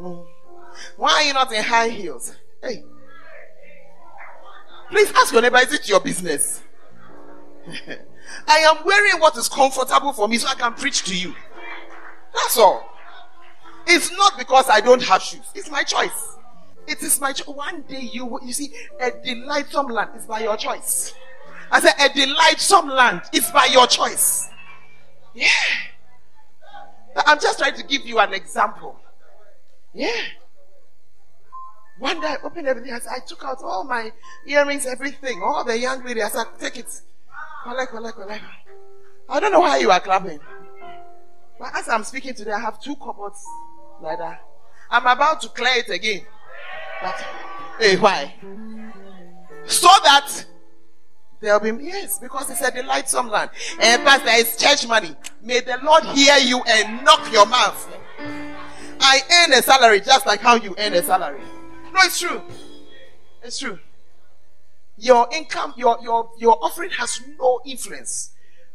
Mm. Why are you not in high heels? Hey. Please ask your neighbor, is it your business? I am wearing what is comfortable for me so I can preach to you. That's all. It's not because I don't have shoes. It's my choice. It is my choice. One day you you see a delightsome land is by your choice. I said a delightsome land is by your choice. Yeah. I'm just trying to give you an example. Yeah. One day I opened everything. I, said, I took out all my earrings, everything, all the young lady. I said, take it. Collect, collect, collect. I don't know why you are clapping. But as I'm speaking today, I have two cupboards like that. I'm about to clear it again. But, hey, why? So that there'll be, yes, because it's a delightsome land. And Pastor, it's church money. May the Lord hear you and knock your mouth. I earn a salary just like how you earn a salary. No, it's true. It's true your income, your, your, your offering has no influence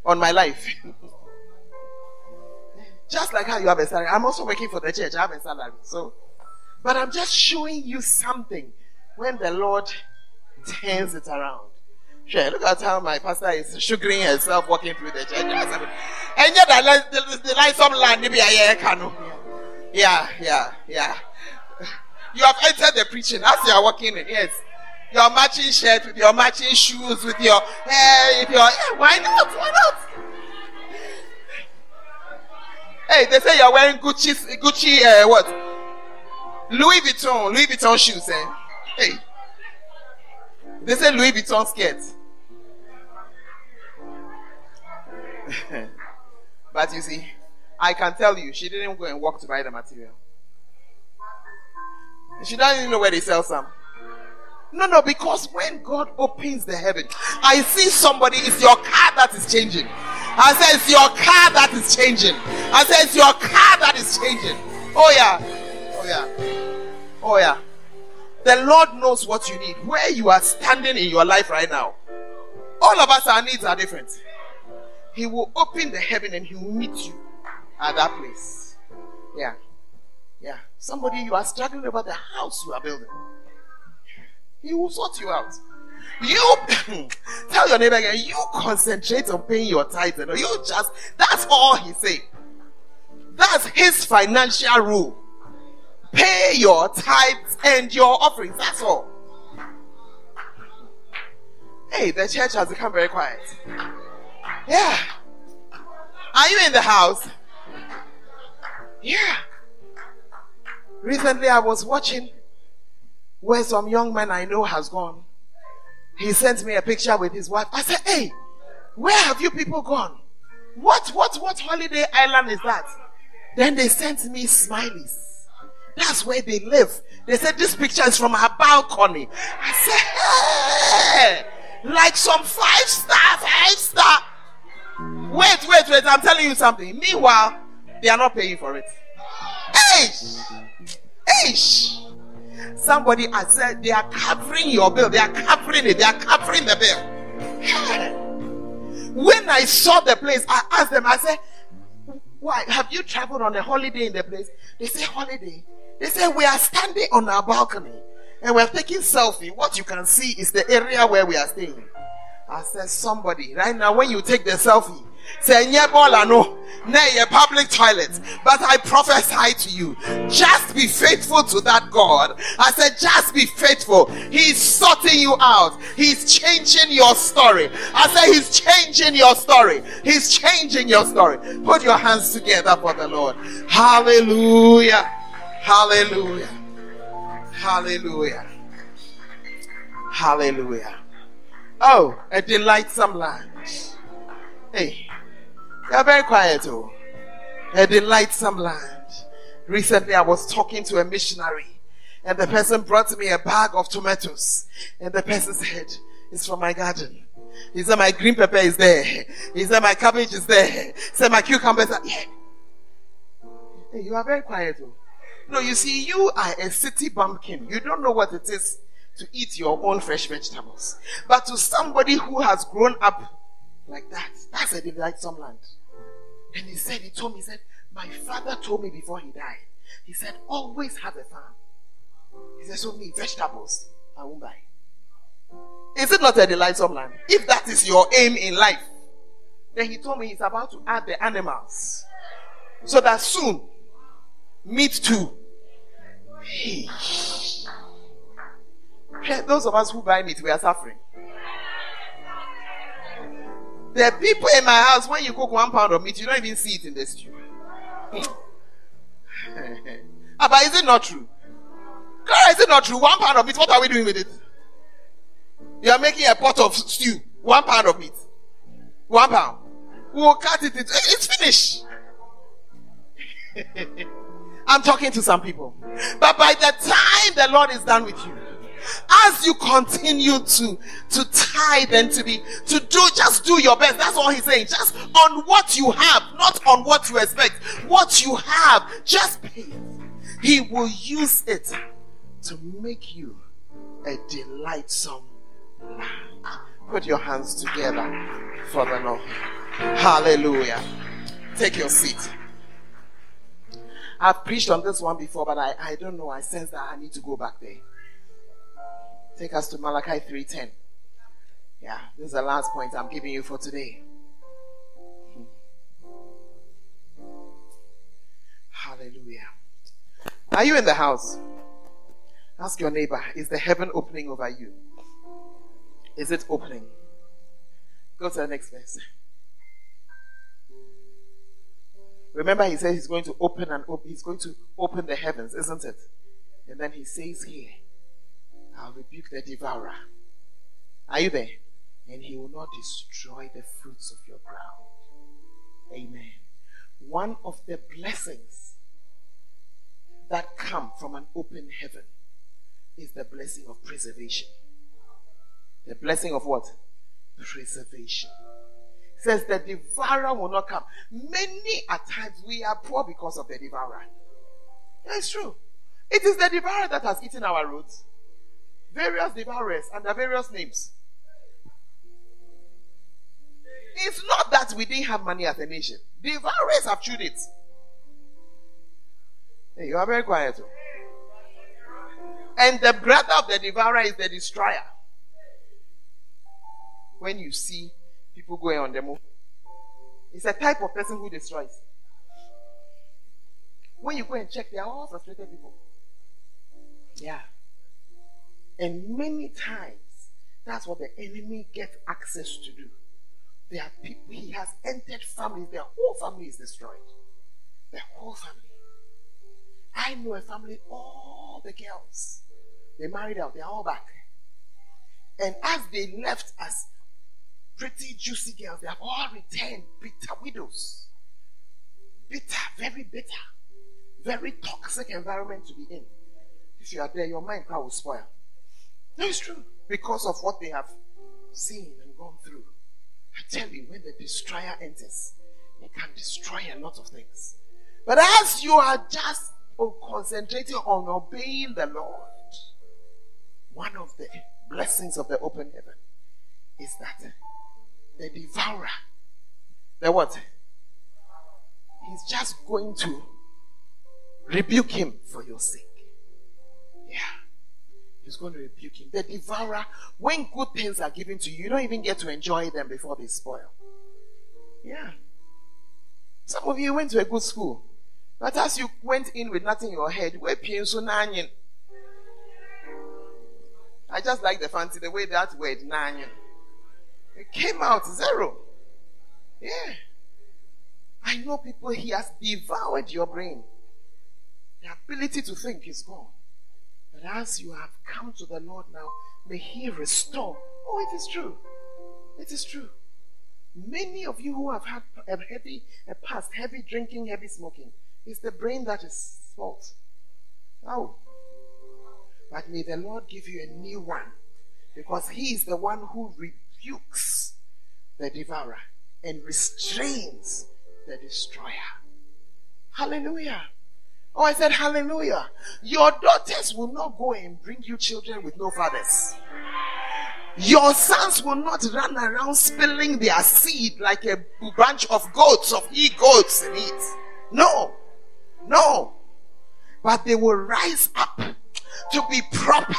on my life. just like how you have a salary. I'm also working for the church. I have a salary. So, but I'm just showing you something when the Lord turns it around. Sure, look at how my pastor is sugaring herself walking through the church. And yet, the, the, light some land, yeah, yeah, yeah. You have entered the preaching as you are walking in. Yes your matching shirt with your matching shoes with your hair, with your yeah, why not? Why not? Hey, they say you're wearing Gucci, Gucci, uh, what? Louis Vuitton, Louis Vuitton shoes, eh? Hey, they say Louis Vuitton skirt. but you see, I can tell you, she didn't go and walk to buy the material. She doesn't even know where they sell some. No, no, because when God opens the heaven, I see somebody, it's your car that is changing. I say it's your car that is changing. I say it's your car that is changing. Oh yeah. Oh yeah. Oh yeah. The Lord knows what you need. Where you are standing in your life right now. All of us, our needs are different. He will open the heaven and he will meet you at that place. Yeah. Yeah. Somebody, you are struggling about the house you are building. He will sort you out. You tell your neighbor again, you concentrate on paying your tithe. You just, that's all he say. That's his financial rule. Pay your tithes and your offerings. That's all. Hey, the church has become very quiet. Yeah. Are you in the house? Yeah. Recently I was watching where some young man I know has gone. He sent me a picture with his wife. I said, Hey, Where have you people gone? What, what, what holiday island is that? Then they sent me smileys. That's where they live. They said this picture is from our balcony. I said, hey, like some five star, five star. Wait, wait, wait. I'm telling you something. Meanwhile, they are not paying for it. Hey, hey. Somebody has said they are covering your bill. They are covering it. They are covering the bill. When I saw the place, I asked them, I said, Why? Have you traveled on a holiday in the place? They say, Holiday. They say, We are standing on our balcony and we're taking selfie. What you can see is the area where we are staying. I said, Somebody, right now, when you take the selfie, say nyebola no na a public toilet. But i prophesy to you just be faithful to that god. I said just be faithful. He's sorting you out. He's changing your story. I said he's changing your story. He's changing your story. Put your hands together for the lord. Hallelujah. Hallelujah. Hallelujah. Hallelujah. Oh a delightsome land hey you are very quiet, oh. A delightsome land. Recently, I was talking to a missionary, and the person brought me a bag of tomatoes, and the person said, "It's from my garden." He said, "My green pepper is there." He said, "My cabbage is there." He said, "My cucumbers are." Yeah. Hey, you are very quiet, oh. No, you see, you are a city bumpkin. You don't know what it is to eat your own fresh vegetables. But to somebody who has grown up like that, that's a delightsome land. And he said, he told me, he said, my father told me before he died, he said, always have a farm. He said, so me, vegetables, I won't buy. Is it not a delightsome land? If that is your aim in life, then he told me he's about to add the animals. So that soon, meat too. Hey. Those of us who buy meat, we are suffering. There are people in my house, when you cook one pound of meat, you don't even see it in the stew. ah, but is it not true? Clara, is it not true? One pound of meat, what are we doing with it? You are making a pot of stew. One pound of meat. One pound. We'll cut it. It's finished. I'm talking to some people. But by the time the Lord is done with you, as you continue to to tithe and to be to do just do your best. That's all he's saying. Just on what you have not on what you expect. What you have just pay. He will use it to make you a delightsome land put your hands together for the lord hallelujah. Take your seat. I've preached on this one before, but I, I don't know. I sense that I need to go back there. Take us to Malachi 3:10. Yeah, this is the last point I'm giving you for today. Hallelujah. Are you in the house? Ask your neighbor, is the heaven opening over you? Is it opening? Go to the next verse. Remember, he said he's going to open and open, he's going to open the heavens, isn't it? And then he says here, I'll rebuke the devourer. Are you there? And he will not destroy the fruits of your ground. Amen. One of the blessings that come from an open heaven is the blessing of preservation. The blessing of what? Preservation. says the devourer will not come. Many at times we are poor because of the devourer. That's true. It is the devourer that has eaten our roots various devourers under various names. It's not that we didn't have money as a nation. Devourers have chewed it. Hey, you are very quiet. Too. And the brother of the devourer is the destroyer. When you see people going on the move, it's a type of person who destroys. When you go and check, they are all frustrated people. Yeah. And many times, that's what the enemy gets access to do. There are people, he has entered families, their whole family is destroyed. Their whole family. I know a family, all the girls, they married out, they're all back. And as they left us, pretty, juicy girls, they have all returned bitter widows. Bitter, very bitter, very toxic environment to be in. If you are there, your mind will spoil. It's true. Because of what they have seen and gone through. I tell you, when the destroyer enters, he can destroy a lot of things. But as you are just oh, concentrating on obeying the Lord, one of the blessings of the open heaven is that eh, the devourer, the what? He's just going to rebuke him for your sake. Yeah. He's going to rebuke him. The devourer, when good things are given to you, you don't even get to enjoy them before they spoil. Yeah. Some of you went to a good school. But as you went in with nothing in your head, where pienso nanyin. I just like the fancy, the way that word nanyin. It came out zero. Yeah. I know people, he has devoured your brain. The ability to think is gone. But as you have come to the Lord now, may he restore. Oh, it is true. It is true. Many of you who have had a heavy, a past, heavy drinking, heavy smoking, it's the brain that is fault. Oh. But may the Lord give you a new one because He is the one who rebukes the devourer and restrains the destroyer. Hallelujah. Oh, I said hallelujah. Your daughters will not go and bring you children with no fathers. Your sons will not run around spilling their seed like a bunch of goats, of he goats in it. No. No. But they will rise up to be proper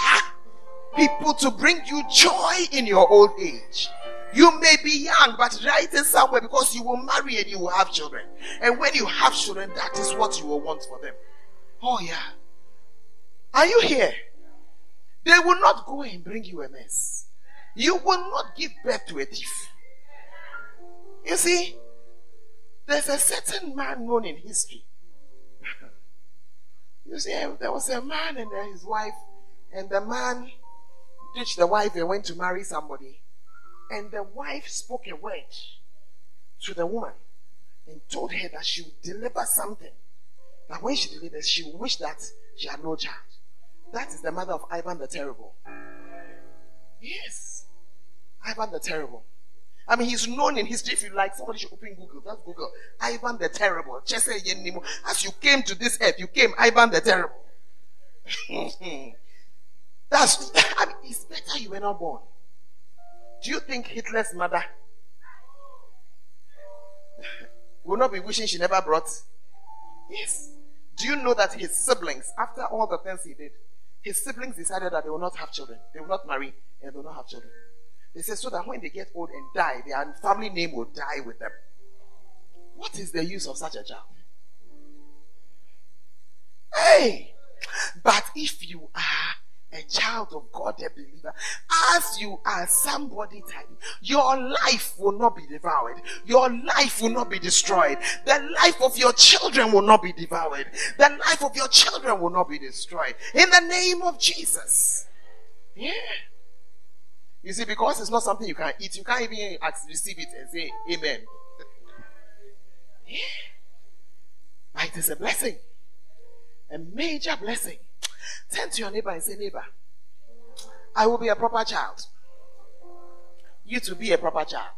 people to bring you joy in your old age. You may be young, but in somewhere because you will marry and you will have children. And when you have children, that is what you will want for them. Oh, yeah. Are you here? They will not go and bring you a mess. You will not give birth to a thief. You see, there's a certain man known in history. you see, there was a man and his wife, and the man ditched the wife and went to marry somebody. And the wife spoke a word to the woman and told her that she would deliver something. That when she delivers, she would wish that she had no child. That is the mother of Ivan the Terrible. Yes. Ivan the Terrible. I mean, he's known in history. If you like, somebody should open Google. That's Google. Ivan the Terrible. As you came to this earth, you came Ivan the Terrible. That's, I mean, it's better you were not born. Do you think Hitler's mother will not be wishing she never brought? Yes. Do you know that his siblings, after all the things he did, his siblings decided that they will not have children, they will not marry, and they will not have children. They said so that when they get old and die, their family name will die with them. What is the use of such a child? Hey! But if you are a child of God, a believer, as you are somebody type, your life will not be devoured. Your life will not be destroyed. The life of your children will not be devoured. The life of your children will not be destroyed. In the name of Jesus. Yeah. You see, because it's not something you can eat, you can't even receive it and say amen. Yeah. But it is a blessing. A major blessing. Turn to your neighbor and say, Neighbor, I will be a proper child. You to be a proper child.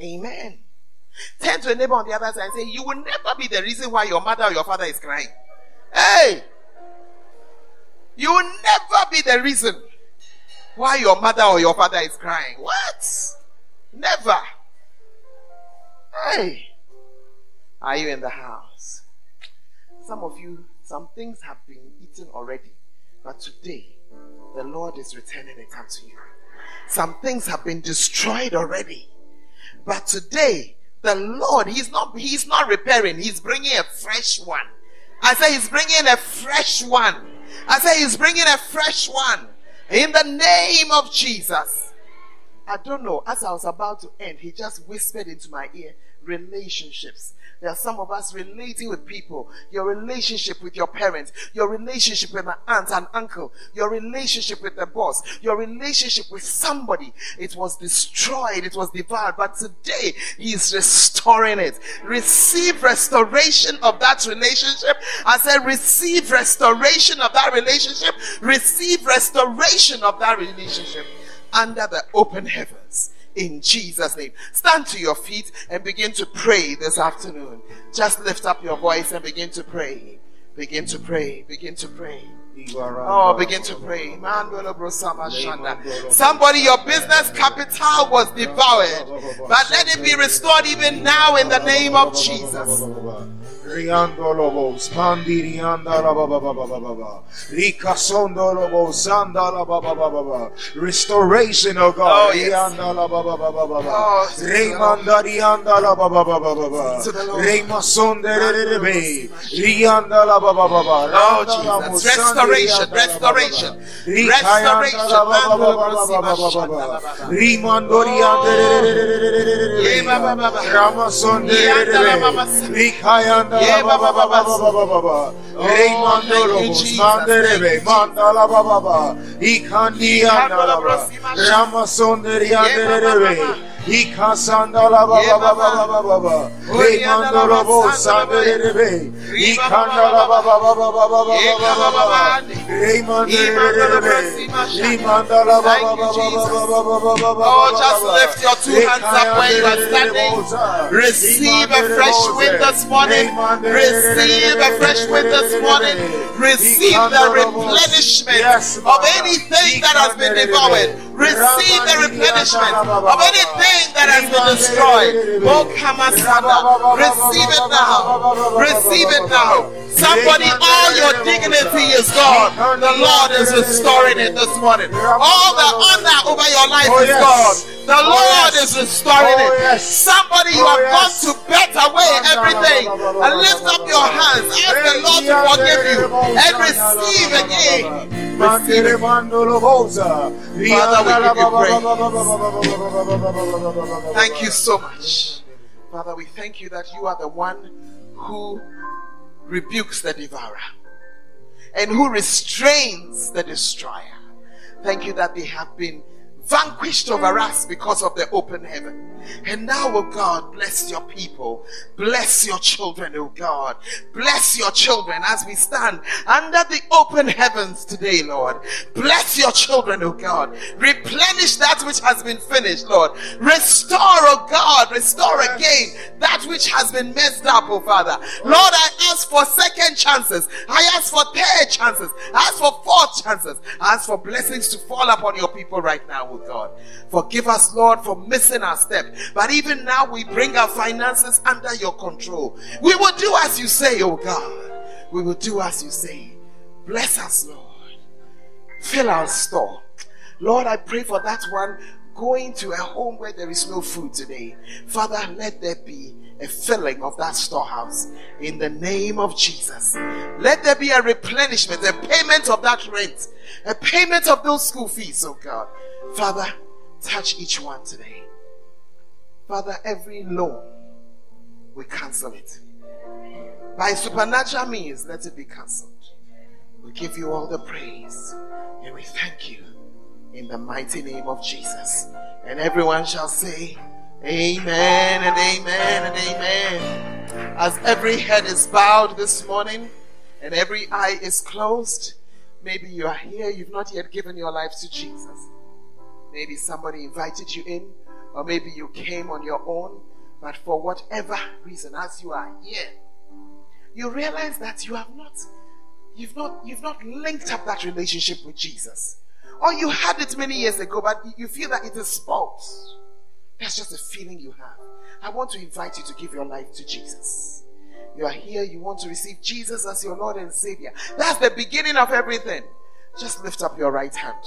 Amen. Turn to a neighbor on the other side and say, You will never be the reason why your mother or your father is crying. Hey! You will never be the reason why your mother or your father is crying. What? Never. Hey! Are you in the house? Some of you some things have been eaten already, but today the Lord is returning it unto you. Some things have been destroyed already, but today the Lord, He's not, He's not repairing, He's bringing a fresh one. I say He's bringing a fresh one. I say He's bringing a fresh one in the name of Jesus. I don't know. As I was about to end, He just whispered into my ear relationships. There are some of us relating with people. Your relationship with your parents, your relationship with an aunt and uncle, your relationship with the boss, your relationship with somebody. It was destroyed, it was devoured, but today he is restoring it. Receive restoration of that relationship. I said, receive restoration of that relationship. Receive restoration of that relationship under the open heavens in Jesus' name. Stand to your feet and begin to pray this afternoon. Just lift up your voice and begin to pray. Begin to pray. Begin to pray. Oh, begin to pray. Somebody, your business capital was devoured, but let it be restored even now in the name of Jesus. Restoration, oh God, Oh, yes. Rianda la baba Restoration, restoration, restoration. la Mando baba baba baba, baba. Rimando Rianda Yeah, baba, baba. Ramasonde Yanda la Rebe, mama. Ricayanda Yeah, la baba baba, baba baba. baba baba, Oh, Raymando thank you, Lobos, Jesus. Manderebe, Thank you, Mandala baba baba, Ikandi Ikando la andala prosima baba, baba, baba. Oh, just lift your two hands up where you are standing. Receive a fresh wind this morning. Receive a fresh wind this morning. Receive the replenishment of anything that has been devoured. Receive the replenishment of anything that has been destroyed. Oh, Kamasanda. Receive it now. Receive it now. Somebody, all your dignity is gone. The Lord is restoring it this morning. All the honor over your life Oh, is gone. The Oh, Lord is restoring Oh, it. Somebody, you Oh, have gone to bet away everything and lift up your hands. Ask the Lord to forgive you and receive again. Receive it. Give Thank you so much. Father, we thank you that you are the one who rebukes the devourer and who restrains the destroyer. Thank you that they have been vanquished over us because of the open heaven. And now, oh God, bless your people. Bless your children, oh God. Bless your children as we stand under the open heavens today, Lord. Bless your children, oh God. Replenish that which has been finished, Lord. Restore, oh God, restore again that which has been messed up, oh Father. Lord, I ask for second chances. I ask for third chances. I ask for fourth chances. I ask for blessings to fall upon your people right now, oh God. Forgive us, Lord, for missing our step. But even now we bring our finances under your control. We will do as you say, oh God. We will do as you say. Bless us, Lord. Fill our store. Lord, I pray for that one going to a home where there is no food today. Father, let there be a filling of that storehouse in the name of Jesus. Let there be a replenishment, a payment of that rent, a payment of those school fees, oh God. Father, touch each one today. Father, every loan, we cancel it. By supernatural means, let it be cancelled. We give you all the praise and we thank you in the mighty name of Jesus. And everyone shall say, Amen and amen and amen. As every head is bowed this morning and every eye is closed, maybe you are here, you've not yet given your life to Jesus. Maybe somebody invited you in, or maybe you came on your own, but for whatever reason, as you are here, you realize that you have not you've not you've not linked up that relationship with Jesus. Or you had it many years ago, but you feel that it is false. That's just a feeling you have. I want to invite you to give your life to Jesus. You are here, you want to receive Jesus as your Lord and Savior. That's the beginning of everything. Just lift up your right hand.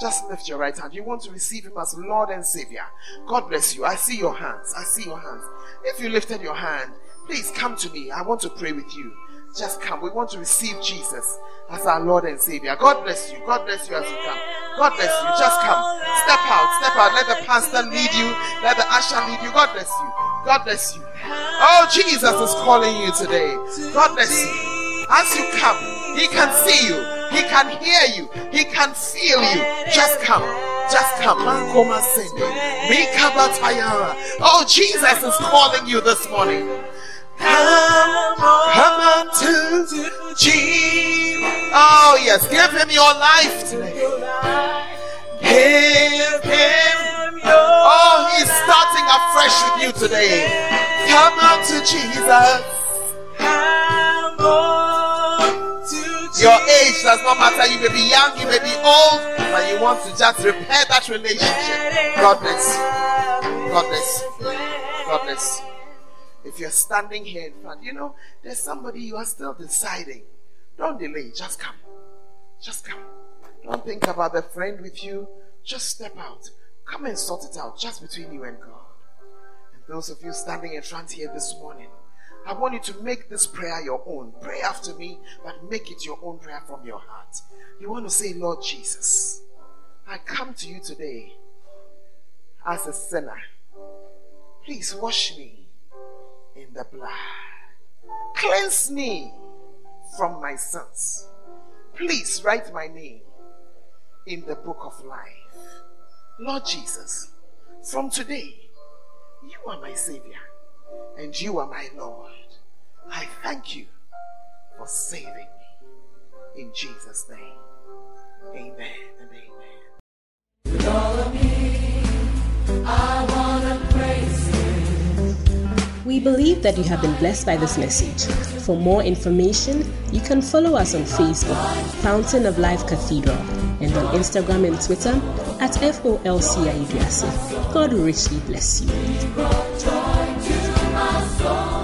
Just lift your right hand. You want to receive Him as Lord and Savior. God bless you. I see your hands. I see your hands. If you lifted your hand, please come to me. I want to pray with you. just come. We want to receive Jesus as our Lord and Savior. God bless you. God bless you as you come. God bless you. Just come. Step out. Step out. Let the pastor lead you. Let the usher lead you. God bless you. God bless you. Oh, Jesus is calling you today. God bless you. As you come, He can see you. Can hear you. He can feel you. Just come. Just come. Oh, Jesus is calling you this morning. Come, come unto Jesus. Oh, yes. Give him your life today. Give him Oh, he's starting afresh with you today. Come unto Jesus. Your age does not matter. You may be young, you may be old, but you want to just repair that relationship. God bless you. God bless you. God bless you. If you're standing here in front, you know, there's somebody you are still deciding. Don't delay. Just come. Just come. Don't think about the friend with you. Just step out. Come and sort it out just between you and God. And those of you standing in front here this morning, I want you to make this prayer your own. Pray after me, but make it your own prayer from your heart. You want to say, Lord Jesus, I come to you today as a sinner. Please wash me in the blood. Cleanse me from my sins. Please write my name in the book of life. Lord Jesus, from today, you are my Savior and you are my Lord. I thank you for saving me. In Jesus' name, amen and amen. With all of me, I want to praise you. We believe that you have been blessed by this message. For more information, you can follow us on Facebook, Fountain of Life Cathedral, and on Instagram and Twitter at FOLCIUDRC. God richly bless you. 속